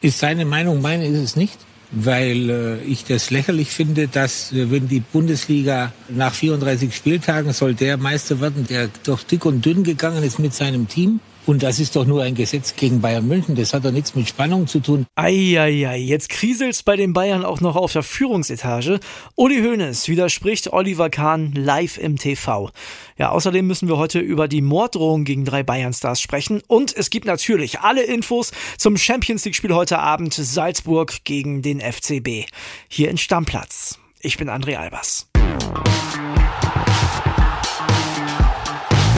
Ist seine Meinung, meine ist es nicht, weil äh, ich das lächerlich finde, dass äh, wenn die Bundesliga nach 34 Spieltagen soll der Meister werden, der durch dick und dünn gegangen ist mit seinem Team. Und das ist doch nur ein Gesetz gegen Bayern München. Das hat doch nichts mit Spannung zu tun. Eieiei, jetzt kriselt's bei den Bayern auch noch auf der Führungsetage. Uli Hoeneß widerspricht Oliver Kahn live im TV. Ja, außerdem müssen wir heute über die Morddrohung gegen drei Bayern-Stars sprechen. Und es gibt natürlich alle Infos zum Champions League-Spiel heute Abend Salzburg gegen den FCB. Hier in Stammplatz. Ich bin André Albers.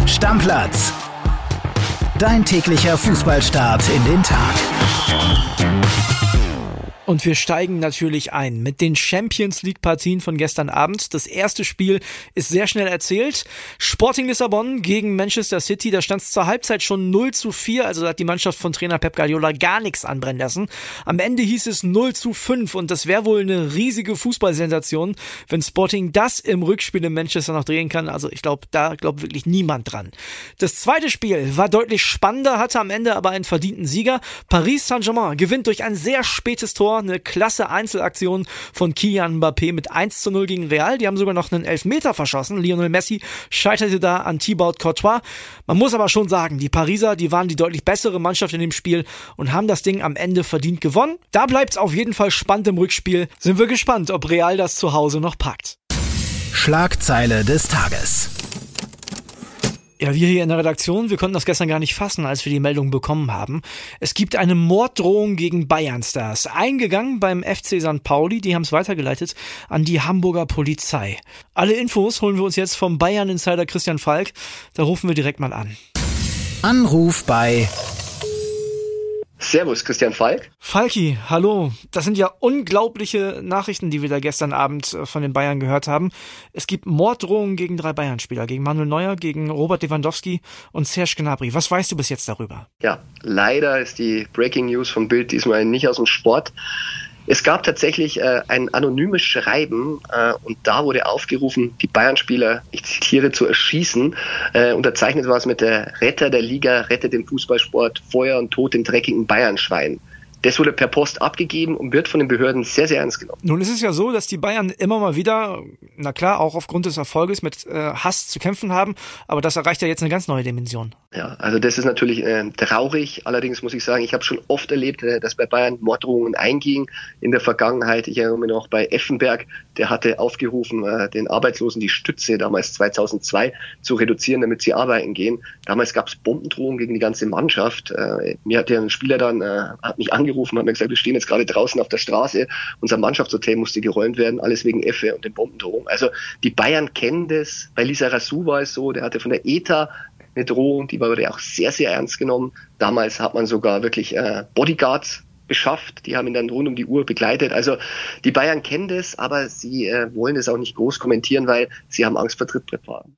Stammplatz Dein täglicher Fußballstart in den Tag. Und wir steigen natürlich ein mit den Champions League Partien von gestern Abend. Das erste Spiel ist sehr schnell erzählt. Sporting Lissabon gegen Manchester City. Da stand es zur Halbzeit schon 0 zu 4. Also hat die Mannschaft von Trainer Pep Guardiola gar nichts anbrennen lassen. Am Ende hieß es 0 zu 5. Und das wäre wohl eine riesige Fußballsensation, wenn Sporting das im Rückspiel in Manchester noch drehen kann. Also ich glaube, da glaubt wirklich niemand dran. Das zweite Spiel war deutlich spannender, hatte am Ende aber einen verdienten Sieger. Paris Saint-Germain gewinnt durch ein sehr spätes Tor eine klasse Einzelaktion von Kylian Mbappé mit 1 zu 0 gegen Real. Die haben sogar noch einen Elfmeter verschossen. Lionel Messi scheiterte da an Thibaut Courtois. Man muss aber schon sagen, die Pariser, die waren die deutlich bessere Mannschaft in dem Spiel und haben das Ding am Ende verdient gewonnen. Da bleibt es auf jeden Fall spannend im Rückspiel. Sind wir gespannt, ob Real das zu Hause noch packt. Schlagzeile des Tages. Ja, wir hier in der Redaktion, wir konnten das gestern gar nicht fassen, als wir die Meldung bekommen haben. Es gibt eine Morddrohung gegen Bayern-Stars. Eingegangen beim FC St. Pauli, die haben es weitergeleitet an die Hamburger Polizei. Alle Infos holen wir uns jetzt vom Bayern-Insider Christian Falk. Da rufen wir direkt mal an. Anruf bei Servus, Christian Falk. Falki, hallo. Das sind ja unglaubliche Nachrichten, die wir da gestern Abend äh, von den Bayern gehört haben. Es gibt Morddrohungen gegen drei Bayern-Spieler, gegen Manuel Neuer, gegen Robert Lewandowski und Serge Gnabry. Was weißt du bis jetzt darüber? Ja, leider ist die Breaking News vom Bild diesmal nicht aus dem Sport. Es gab tatsächlich äh, ein anonymes Schreiben äh, und da wurde aufgerufen, die Bayern-Spieler, ich zitiere, zu erschießen. Äh, unterzeichnet war es mit der Retter der Liga, rettet den Fußballsport, Feuer und Tod den dreckigen Bayern-Schwein. Das wurde per Post abgegeben und wird von den Behörden sehr, sehr ernst genommen. Nun ist es ja so, dass die Bayern immer mal wieder, na klar, auch aufgrund des Erfolges mit äh, Hass zu kämpfen haben, aber das erreicht ja jetzt eine ganz neue Dimension. Ja, also das ist natürlich äh, traurig. Allerdings muss ich sagen, ich habe schon oft erlebt, äh, dass bei Bayern Morddrohungen eingingen in der Vergangenheit. Ich erinnere mich noch bei Effenberg, der hatte aufgerufen, äh, den Arbeitslosen die Stütze damals 2002 zu reduzieren, damit sie arbeiten gehen. Damals gab es Bombendrohungen gegen die ganze Mannschaft. Äh, mir hat der Spieler dann äh, hat mich angerufen angerufen, hat mir gesagt, wir stehen jetzt gerade draußen auf der Straße, unser Mannschaftshotel musste geräumt werden, alles wegen Effe und den Bombendrohungen. Also die Bayern kennen das. Bei Lisa Rassou war es so, der hatte von der ETA eine Drohung, die wurde auch sehr, sehr ernst genommen. Damals hat man sogar wirklich äh, Bodyguards beschafft, die haben ihn dann rund um die Uhr begleitet. Also die Bayern kennen das, aber sie äh, wollen das auch nicht groß kommentieren, weil sie haben Angst vor Trittbrettfahren.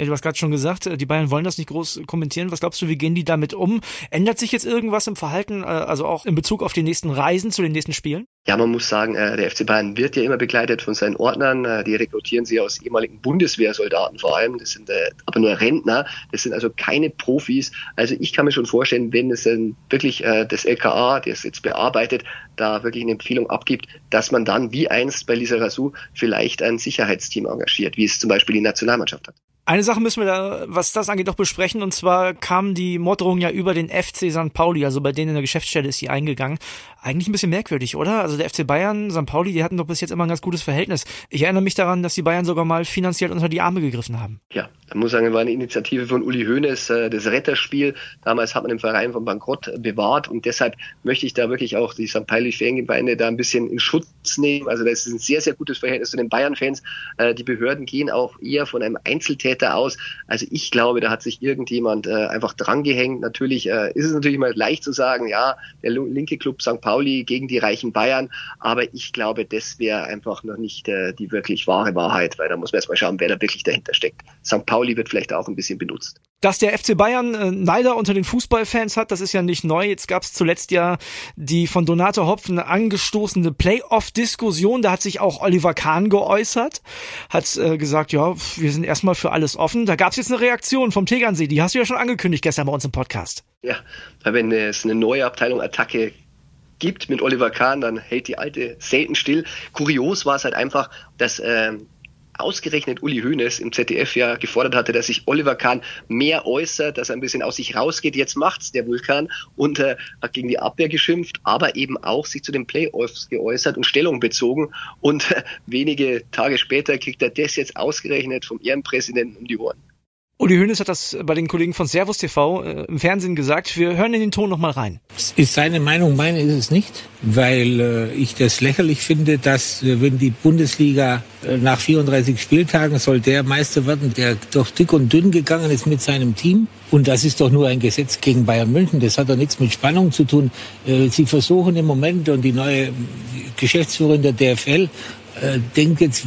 Ja, du hast gerade schon gesagt, äh, die Bayern wollen das nicht groß kommentieren. Was glaubst du, wie gehen die damit um? Ändert sich jetzt irgendwas im Verhalten, äh, also auch in Bezug auf die nächsten Reisen zu den nächsten Spielen? Ja, man muss sagen, äh, der FC Bayern wird ja immer begleitet von seinen Ordnern. Die rekrutieren sie aus ehemaligen Bundeswehrsoldaten vor allem. Das sind aber nur Rentner. Das sind also keine Profis. Also ich kann mir schon vorstellen, wenn es dann wirklich das LKA, das jetzt bearbeitet, da wirklich eine Empfehlung abgibt, dass man dann wie einst bei Lisa Rassou vielleicht ein Sicherheitsteam engagiert, wie es zum Beispiel die Nationalmannschaft hat. Eine Sache müssen wir da, was das angeht, noch besprechen. Und zwar kam die Morddrohung ja über den FC St. Pauli, also bei denen in der Geschäftsstelle ist sie eingegangen. Eigentlich ein bisschen merkwürdig, oder? Also der FC Bayern, St. Pauli, die hatten doch bis jetzt immer ein ganz gutes Verhältnis. Ich erinnere mich daran, dass die Bayern sogar mal finanziell unter die Arme gegriffen haben. Ja, man muss sagen, war eine Initiative von Uli Hoeneß, äh, das Retterspiel. Damals hat man den Verein vom Bankrott bewahrt und deshalb möchte ich da wirklich auch die St. Pauli-Fangemeinde da ein bisschen in Schutz nehmen. Also das ist ein sehr, sehr gutes Verhältnis zu den Bayern-Fans. Äh, die Behörden gehen auch eher von einem Einzeltäter aus. Also ich glaube, da hat sich irgendjemand äh, einfach drangehängt. Natürlich ist es natürlich mal leicht zu sagen, ja, der linke Club St. Pauli gegen die reichen Bayern, aber ich glaube, das wäre einfach noch nicht die wirklich wahre Wahrheit, weil da muss man erst mal schauen, wer da wirklich dahinter steckt. St. Pauli Pauli wird vielleicht auch ein bisschen benutzt. Dass der FC Bayern äh, Neider unter den Fußballfans hat, das ist ja nicht neu. Jetzt gab es zuletzt ja die von Donato Hopfen angestoßene Playoff-Diskussion. Da hat sich auch Oliver Kahn geäußert, hat äh, gesagt, ja, wir sind erstmal für alles offen. Da gab es jetzt eine Reaktion vom Tegernsee, die hast du ja schon angekündigt gestern bei uns im Podcast. Ja, wenn es eine neue Abteilung Attacke gibt mit Oliver Kahn, dann hält die alte selten still. Kurios war es halt einfach, dass ähm, ausgerechnet Uli Hoeneß im ZDF ja gefordert hatte, dass sich Oliver Kahn mehr äußert, dass er ein bisschen aus sich rausgeht. Jetzt macht's der Vulkan und äh, hat gegen die Abwehr geschimpft, aber eben auch sich zu den Playoffs geäußert und Stellung bezogen. Und äh, wenige Tage später kriegt er das jetzt ausgerechnet vom Ehrenpräsidenten um die Ohren. Uli Hoeneß hat das bei den Kollegen von Servus TV äh, im Fernsehen gesagt. Wir hören in den Ton nochmal rein. Ist seine Meinung, meine ist es nicht, weil äh, ich das lächerlich finde, dass äh, wenn die Bundesliga äh, nach 34 Spieltagen soll der Meister werden, der durch dick und dünn gegangen ist mit seinem Team. Und das ist doch nur ein Gesetz gegen Bayern München. Das hat doch nichts mit Spannung zu tun. Äh, sie versuchen im Moment und die neue Geschäftsführerin der DFL äh, denkt jetzt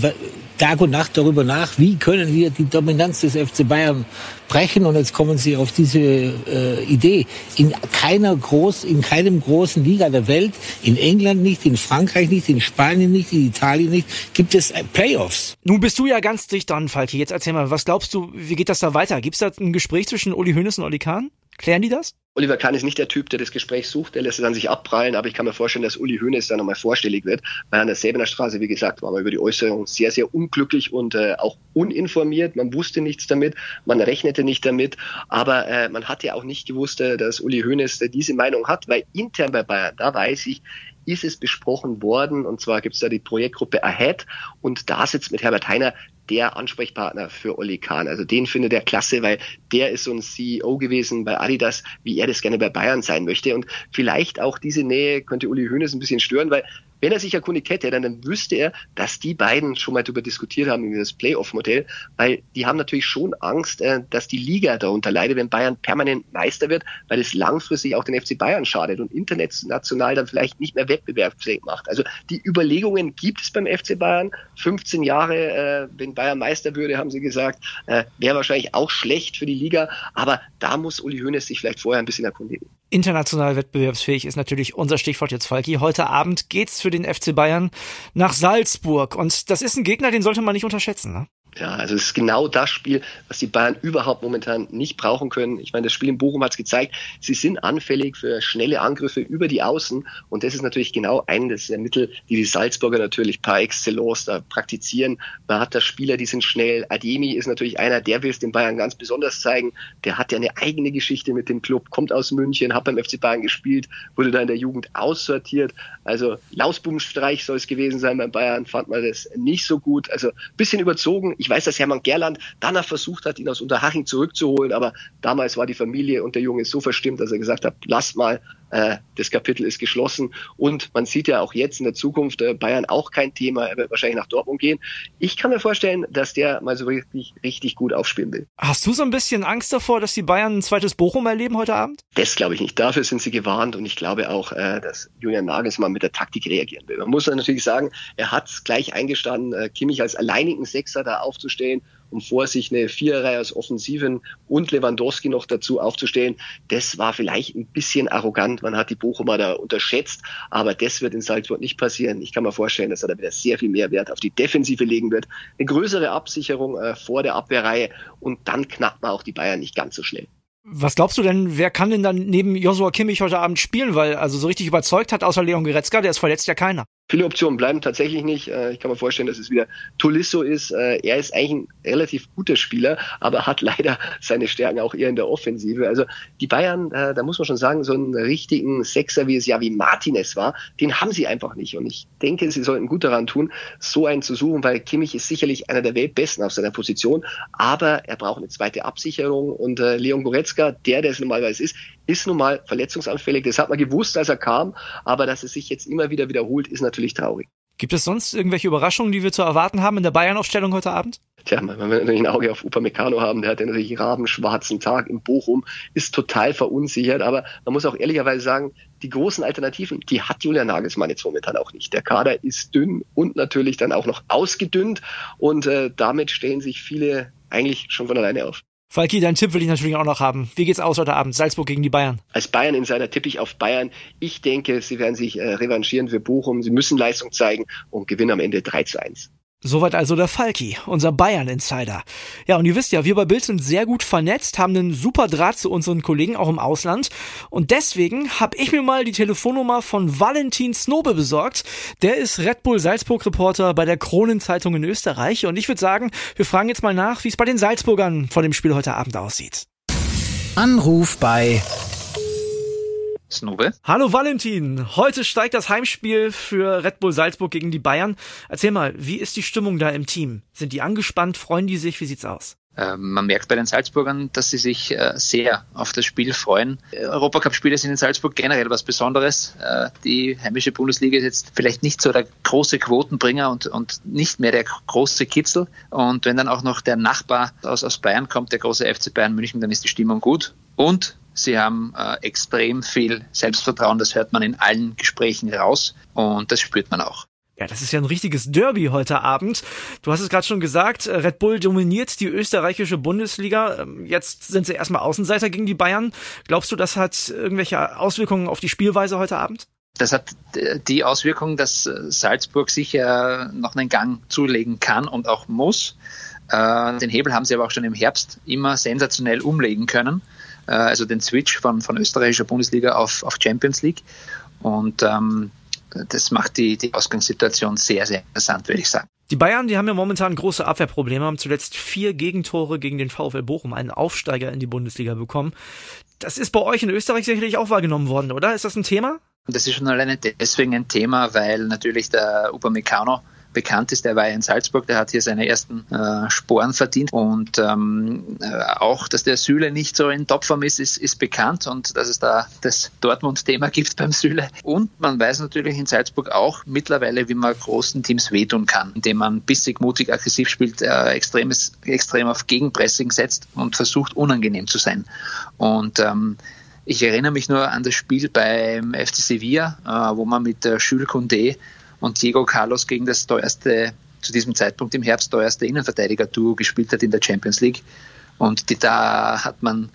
Tag und Nacht darüber nach, wie können wir die Dominanz des FC Bayern brechen. Und jetzt kommen Sie auf diese äh, Idee. In keiner groß, in keinem großen Liga der Welt, in England nicht, in Frankreich nicht, in Spanien nicht, in Italien nicht, gibt es äh, Playoffs. Nun bist du ja ganz dicht dran, Falki. Jetzt erzähl mal, was glaubst du, wie geht das da weiter? Gibt es da ein Gespräch zwischen Uli Hoeneß und Oli Kahn? Klären die das? Oliver Kahn ist nicht der Typ, der das Gespräch sucht, der lässt es an sich abprallen, aber ich kann mir vorstellen, dass Uli Hoeneß da nochmal vorstellig wird, weil an der Straße, wie gesagt, war man über die Äußerung sehr, sehr unglücklich und äh, auch uninformiert. Man wusste nichts damit, man rechnete nicht damit, aber äh, man hat ja auch nicht gewusst, äh, dass Uli Hoeneß äh, diese Meinung hat, weil intern bei Bayern, da weiß ich, ist es besprochen worden und zwar gibt es da die Projektgruppe Ahead und da sitzt mit Herbert Heiner der Ansprechpartner für Oli Kahn. Also den findet er klasse, weil der ist so ein CEO gewesen bei Adidas, wie er das gerne bei Bayern sein möchte. Und vielleicht auch diese Nähe könnte Uli Hoeneß ein bisschen stören, weil wenn er sich erkundigt hätte, dann, dann wüsste er, dass die beiden schon mal darüber diskutiert haben, über das Playoff-Modell, weil die haben natürlich schon Angst, äh, dass die Liga darunter leidet, wenn Bayern permanent Meister wird, weil es langfristig auch den FC Bayern schadet und international dann vielleicht nicht mehr wettbewerbsfähig macht. Also die Überlegungen gibt es beim FC Bayern. 15 Jahre, äh, wenn Bayern Meister würde, haben sie gesagt, äh, wäre wahrscheinlich auch schlecht für die Liga, aber da muss Uli Hoeneß sich vielleicht vorher ein bisschen erkundigen. International wettbewerbsfähig ist natürlich unser Stichwort jetzt, Falki. Heute Abend geht's für den FC Bayern nach Salzburg. Und das ist ein Gegner, den sollte man nicht unterschätzen. Ne? Ja, also es ist genau das Spiel, was die Bayern überhaupt momentan nicht brauchen können. Ich meine, das Spiel in Bochum hat es gezeigt, sie sind anfällig für schnelle Angriffe über die Außen und das ist natürlich genau eines der Mittel, die die Salzburger natürlich par excellence da praktizieren. Man hat da Spieler, die sind schnell. Ademi ist natürlich einer, der will es den Bayern ganz besonders zeigen. Der hat ja eine eigene Geschichte mit dem Club, kommt aus München, hat beim FC Bayern gespielt, wurde da in der Jugend aussortiert. Also Lausbubenstreich soll es gewesen sein beim Bayern, fand man das nicht so gut. Also bisschen überzogen ich weiß, dass Hermann Gerland danach versucht hat, ihn aus Unterhaching zurückzuholen, aber damals war die Familie und der Junge so verstimmt, dass er gesagt hat, lasst mal, äh, das Kapitel ist geschlossen. Und man sieht ja auch jetzt in der Zukunft äh, Bayern auch kein Thema. Er wird wahrscheinlich nach Dortmund gehen. Ich kann mir vorstellen, dass der mal so richtig, richtig gut aufspielen will. Hast du so ein bisschen Angst davor, dass die Bayern ein zweites Bochum erleben heute Abend? Das glaube ich nicht. Dafür sind sie gewarnt und ich glaube auch, äh, dass Julian Nagelsmann mit der Taktik reagieren will. Man muss natürlich sagen, er hat gleich eingestanden, äh, Kimmich als alleinigen Sechser da aufzustellen um vor sich eine Viererreihe aus Offensiven und Lewandowski noch dazu aufzustellen. Das war vielleicht ein bisschen arrogant. Man hat die Bochumer da unterschätzt, aber das wird in Salzburg nicht passieren. Ich kann mir vorstellen, dass er da wieder sehr viel mehr Wert auf die Defensive legen wird. Eine größere Absicherung äh, vor der Abwehrreihe und dann knackt man auch die Bayern nicht ganz so schnell. Was glaubst du denn, wer kann denn dann neben Joshua Kimmich heute Abend spielen? Weil also so richtig überzeugt hat, außer Leon Goretzka, der ist verletzt ja keiner. Viele Optionen bleiben tatsächlich nicht. Äh, ich kann mir vorstellen, dass es wieder Tolisso ist. Äh, er ist eigentlich ein relativ guter Spieler, aber hat leider seine Stärken auch eher in der Offensive. Also die Bayern, äh, da muss man schon sagen, so einen richtigen Sechser, wie es ja wie Martinez war, den haben sie einfach nicht. Und ich denke, sie sollten gut daran tun, so einen zu suchen, weil Kimmich ist sicherlich einer der Weltbesten auf seiner Position, aber er braucht eine zweite Absicherung. Und Leon Goretzka, der, der es normalerweise ist, ist nun mal verletzungsanfällig. Das hat man gewusst, als er kam, aber dass es sich jetzt immer wieder wiederholt, ist natürlich traurig. Gibt es sonst irgendwelche Überraschungen, die wir zu erwarten haben in der Bayern-Aufstellung heute Abend? Tja, man will natürlich ein Auge auf Upamecano haben, der hat ja natürlich einen rabenschwarzen Tag in Bochum, ist total verunsichert, aber man muss auch ehrlicherweise sagen, die großen Alternativen, die hat Julian Nagelsmann jetzt momentan auch nicht. Der Kader ist dünn und natürlich dann auch noch ausgedünnt und äh, damit stellen sich viele eigentlich schon von alleine auf. Falki, deinen Tipp will ich natürlich auch noch haben. Wie geht's aus heute Abend? Salzburg gegen die Bayern. Als Bayern Insider tippe ich auf Bayern. Ich denke, sie werden sich äh, revanchieren für Bochum. Sie müssen Leistung zeigen und gewinnen am Ende 3 zu 1. Soweit also der Falki, unser Bayern-Insider. Ja, und ihr wisst ja, wir bei Bild sind sehr gut vernetzt, haben einen super Draht zu unseren Kollegen auch im Ausland. Und deswegen habe ich mir mal die Telefonnummer von Valentin Snobe besorgt. Der ist Red Bull Salzburg-Reporter bei der Kronenzeitung in Österreich. Und ich würde sagen, wir fragen jetzt mal nach, wie es bei den Salzburgern vor dem Spiel heute Abend aussieht. Anruf bei Snube. Hallo Valentin, heute steigt das Heimspiel für Red Bull Salzburg gegen die Bayern. Erzähl mal, wie ist die Stimmung da im Team? Sind die angespannt? Freuen die sich? Wie sieht's aus? Ähm, man merkt bei den Salzburgern, dass sie sich äh, sehr auf das Spiel freuen. Europacup-Spiele sind in Salzburg generell was Besonderes. Äh, die heimische Bundesliga ist jetzt vielleicht nicht so der große Quotenbringer und, und nicht mehr der große Kitzel. Und wenn dann auch noch der Nachbar aus, aus Bayern kommt, der große FC Bayern München, dann ist die Stimmung gut. Und Sie haben äh, extrem viel Selbstvertrauen, das hört man in allen Gesprächen raus und das spürt man auch. Ja, das ist ja ein richtiges Derby heute Abend. Du hast es gerade schon gesagt, Red Bull dominiert die österreichische Bundesliga. Ähm, jetzt sind sie erstmal Außenseiter gegen die Bayern. Glaubst du, das hat irgendwelche Auswirkungen auf die Spielweise heute Abend? Das hat äh, die Auswirkung, dass äh, Salzburg sicher noch einen Gang zulegen kann und auch muss. Äh, den Hebel haben sie aber auch schon im Herbst immer sensationell umlegen können. Äh, also den Switch von, von österreichischer Bundesliga auf, auf Champions League. Und ähm, das macht die, die Ausgangssituation sehr, sehr interessant, würde ich sagen. Die Bayern, die haben ja momentan große Abwehrprobleme, haben zuletzt vier Gegentore gegen den VfL Bochum, einen Aufsteiger in die Bundesliga bekommen. Das ist bei euch in Österreich sicherlich auch wahrgenommen worden, oder? Ist das ein Thema? Das ist schon alleine deswegen ein Thema, weil natürlich der Upamecano bekannt ist. Der war ja in Salzburg, der hat hier seine ersten äh, Sporen verdient. Und ähm, äh, auch, dass der Süle nicht so in Topform ist, ist, ist bekannt und dass es da das Dortmund-Thema gibt beim Süle. Und man weiß natürlich in Salzburg auch mittlerweile, wie man großen Teams wehtun kann, indem man bissig, mutig, aggressiv spielt, äh, extremes, extrem auf Gegenpressing setzt und versucht, unangenehm zu sein. Und ähm, ich erinnere mich nur an das Spiel beim FC Sevilla, äh, wo man mit äh, Jules Condé und Diego Carlos gegen das teuerste, zu diesem Zeitpunkt im Herbst teuerste Innenverteidiger-Duo gespielt hat in der Champions League. Und die, da hat man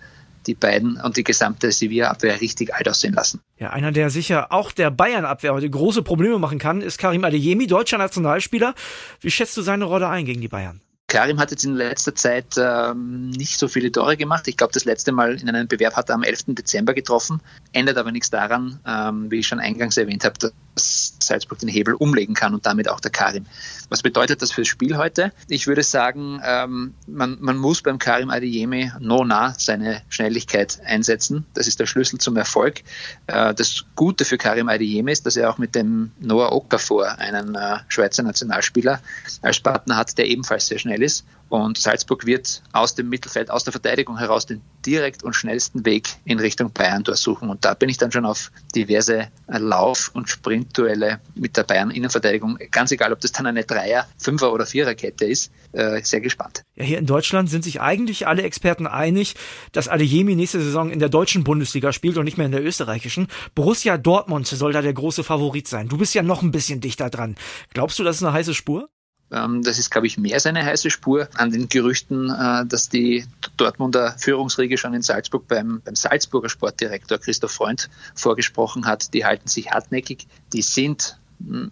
die beiden und die gesamte Sevilla-Abwehr richtig alt aussehen lassen. Ja, einer, der sicher auch der Bayern-Abwehr heute große Probleme machen kann, ist Karim Adeyemi, deutscher Nationalspieler. Wie schätzt du seine Rolle ein gegen die Bayern? Karim hat jetzt in letzter Zeit ähm, nicht so viele Tore gemacht. Ich glaube, das letzte Mal in einem Bewerb hat er am 11. Dezember getroffen. Ändert aber nichts daran, ähm, wie ich schon eingangs erwähnt habe, dass Salzburg den Hebel umlegen kann und damit auch der Karim. Was bedeutet das fürs Spiel heute? Ich würde sagen, ähm, man, man muss beim Karim Adeyemi no nah seine Schnelligkeit einsetzen. Das ist der Schlüssel zum Erfolg. Äh, das Gute für Karim Adeyemi ist, dass er auch mit dem Noah Okafor einen äh, Schweizer Nationalspieler als Partner hat, der ebenfalls sehr schnell ist. Und Salzburg wird aus dem Mittelfeld, aus der Verteidigung heraus den direkt und schnellsten Weg in Richtung Bayern durchsuchen. Und da bin ich dann schon auf diverse Lauf- und Sprintduelle mit der Bayern-Innenverteidigung, ganz egal, ob das dann eine Dreier-, Fünfer- oder Viererkette ist, äh, sehr gespannt. Ja, hier in Deutschland sind sich eigentlich alle Experten einig, dass Adeyemi nächste Saison in der deutschen Bundesliga spielt und nicht mehr in der österreichischen. Borussia Dortmund soll da der große Favorit sein. Du bist ja noch ein bisschen dichter dran. Glaubst du, das ist eine heiße Spur? Ähm, das ist, glaube ich, mehr seine heiße Spur an den Gerüchten, äh, dass die Dortmunder Führungsriege schon in Salzburg beim, beim Salzburger Sportdirektor Christoph Freund vorgesprochen hat. Die halten sich hartnäckig. Die sind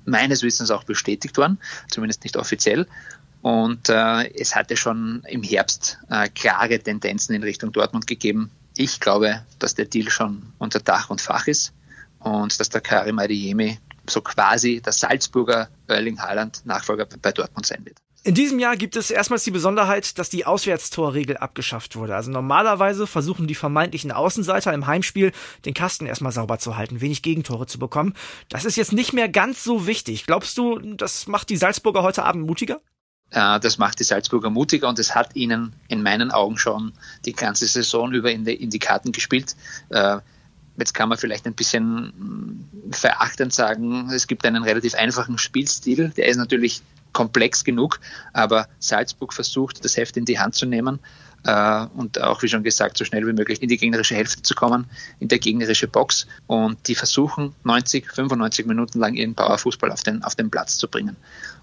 meines Wissens auch bestätigt worden, zumindest nicht offiziell. Und äh, es hatte schon im Herbst äh, klare Tendenzen in Richtung Dortmund gegeben. Ich glaube, dass der Deal schon unter Dach und Fach ist und dass der Karim Adeyemi so quasi der Salzburger Erling Haaland Nachfolger bei Dortmund sein wird. In diesem Jahr gibt es erstmals die Besonderheit, dass die Auswärtstorregel abgeschafft wurde. Also normalerweise versuchen die vermeintlichen Außenseiter im Heimspiel den Kasten erstmal sauber zu halten, wenig Gegentore zu bekommen. Das ist jetzt nicht mehr ganz so wichtig. Glaubst du, das macht die Salzburger heute Abend mutiger? Ja, das macht die Salzburger mutiger und es hat ihnen in meinen Augen schon die ganze Saison über in die, in die Karten gespielt. Äh, Jetzt kann man vielleicht ein bisschen hm, verachtend sagen, es gibt einen relativ einfachen Spielstil. Der ist natürlich komplex genug, aber Salzburg versucht, das Heft in die Hand zu nehmen und auch, wie schon gesagt, so schnell wie möglich in die gegnerische Hälfte zu kommen, in der gegnerische Box. Und die versuchen 90, 95 Minuten lang ihren Powerfußball auf den, auf den Platz zu bringen.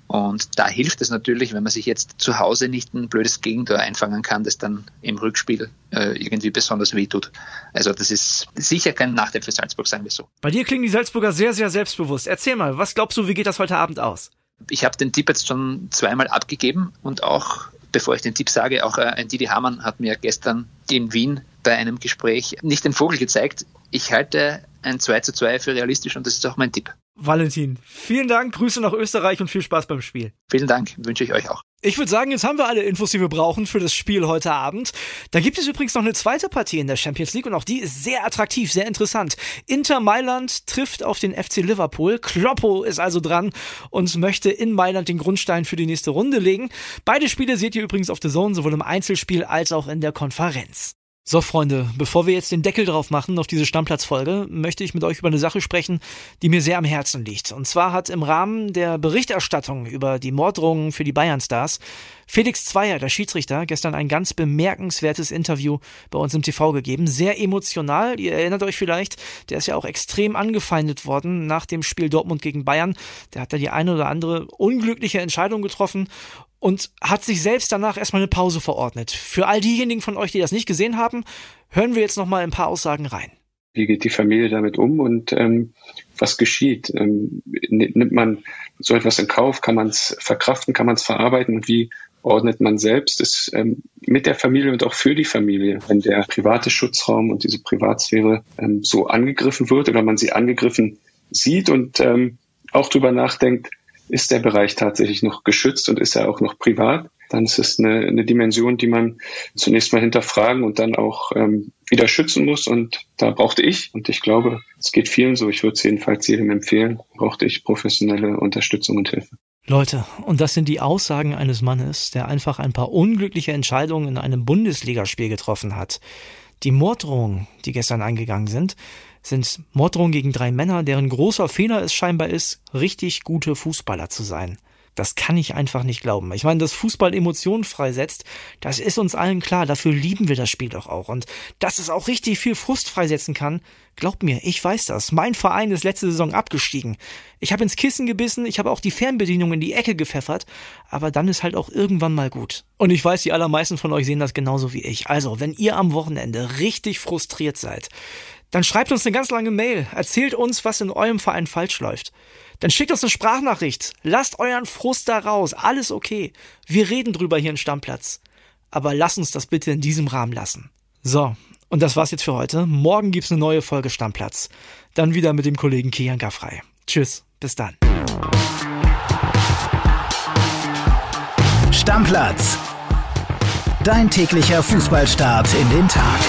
Und da hilft es natürlich, wenn man sich jetzt zu Hause nicht ein blödes Gegentor einfangen kann, das dann im Rückspiel äh, irgendwie besonders weh tut. Also das ist sicher kein Nachteil für Salzburg, sagen wir so. Bei dir klingen die Salzburger sehr, sehr selbstbewusst. Erzähl mal, was glaubst du, wie geht das heute Abend aus? Ich habe den Tipp jetzt schon zweimal abgegeben und auch, bevor ich den Tipp sage, auch äh, ein Didi Hamann hat mir gestern in Wien bei einem Gespräch nicht den Vogel gezeigt. Ich halte ein 2 zu 2 für realistisch und das ist auch mein Tipp. Valentin, vielen Dank, Grüße nach Österreich und viel Spaß beim Spiel. Vielen Dank, wünsche ich euch auch. Ich würde sagen, jetzt haben wir alle Infos, die wir brauchen für das Spiel heute Abend. Da gibt es übrigens noch eine zweite Partie in der Champions League und auch die ist sehr attraktiv, sehr interessant. Inter Mailand trifft auf den FC Liverpool. Kloppo ist also dran und möchte in Mailand den Grundstein für die nächste Runde legen. Beide Spiele seht ihr übrigens auf The Zone, sowohl im Einzelspiel als auch in der Konferenz. So, Freunde, bevor wir jetzt den Deckel drauf machen auf diese Stammplatzfolge, möchte ich mit euch über eine Sache sprechen, die mir sehr am Herzen liegt. Und zwar hat im Rahmen der Berichterstattung über die Morddrohungen für die Bayern-Stars Felix Zweier, der Schiedsrichter, gestern ein ganz bemerkenswertes Interview bei uns im TV gegeben. Sehr emotional. Ihr erinnert euch vielleicht, der ist ja auch extrem angefeindet worden nach dem Spiel Dortmund gegen Bayern. Der hat da die eine oder andere unglückliche Entscheidung getroffen und hat sich selbst danach erstmal eine Pause verordnet. Für all diejenigen von euch, die das nicht gesehen haben, hören wir jetzt nochmal ein paar Aussagen rein. Wie geht die Familie damit um und ähm, was geschieht? Ähm, nimmt man so etwas in Kauf? Kann man es verkraften? Kann man es verarbeiten? Und wie ordnet man selbst es ähm, mit der Familie und auch für die Familie, wenn der private Schutzraum und diese Privatsphäre ähm, so angegriffen wird oder man sie angegriffen sieht und ähm, auch darüber nachdenkt, ist der Bereich tatsächlich noch geschützt und ist er auch noch privat, dann ist es eine, eine Dimension, die man zunächst mal hinterfragen und dann auch ähm, wieder schützen muss. Und da brauchte ich, und ich glaube, es geht vielen so, ich würde es jedenfalls jedem empfehlen, brauchte ich professionelle Unterstützung und Hilfe. Leute, und das sind die Aussagen eines Mannes, der einfach ein paar unglückliche Entscheidungen in einem Bundesligaspiel getroffen hat. Die Morddrohungen, die gestern eingegangen sind, sind Morddrohungen gegen drei Männer, deren großer Fehler es scheinbar ist, richtig gute Fußballer zu sein. Das kann ich einfach nicht glauben. Ich meine, dass Fußball Emotionen freisetzt, das ist uns allen klar. Dafür lieben wir das Spiel doch auch. Und dass es auch richtig viel Frust freisetzen kann, glaubt mir, ich weiß das. Mein Verein ist letzte Saison abgestiegen. Ich habe ins Kissen gebissen, ich habe auch die Fernbedienung in die Ecke gepfeffert, aber dann ist halt auch irgendwann mal gut. Und ich weiß, die allermeisten von euch sehen das genauso wie ich. Also, wenn ihr am Wochenende richtig frustriert seid, dann schreibt uns eine ganz lange Mail, erzählt uns, was in eurem Verein falsch läuft. Dann schickt uns eine Sprachnachricht, lasst euren Frust da raus, alles okay. Wir reden drüber hier im Stammplatz. Aber lasst uns das bitte in diesem Rahmen lassen. So, und das war's jetzt für heute. Morgen gibt's eine neue Folge Stammplatz. Dann wieder mit dem Kollegen Kian Gaffrey. Tschüss, bis dann. Stammplatz. Dein täglicher Fußballstart in den Tag.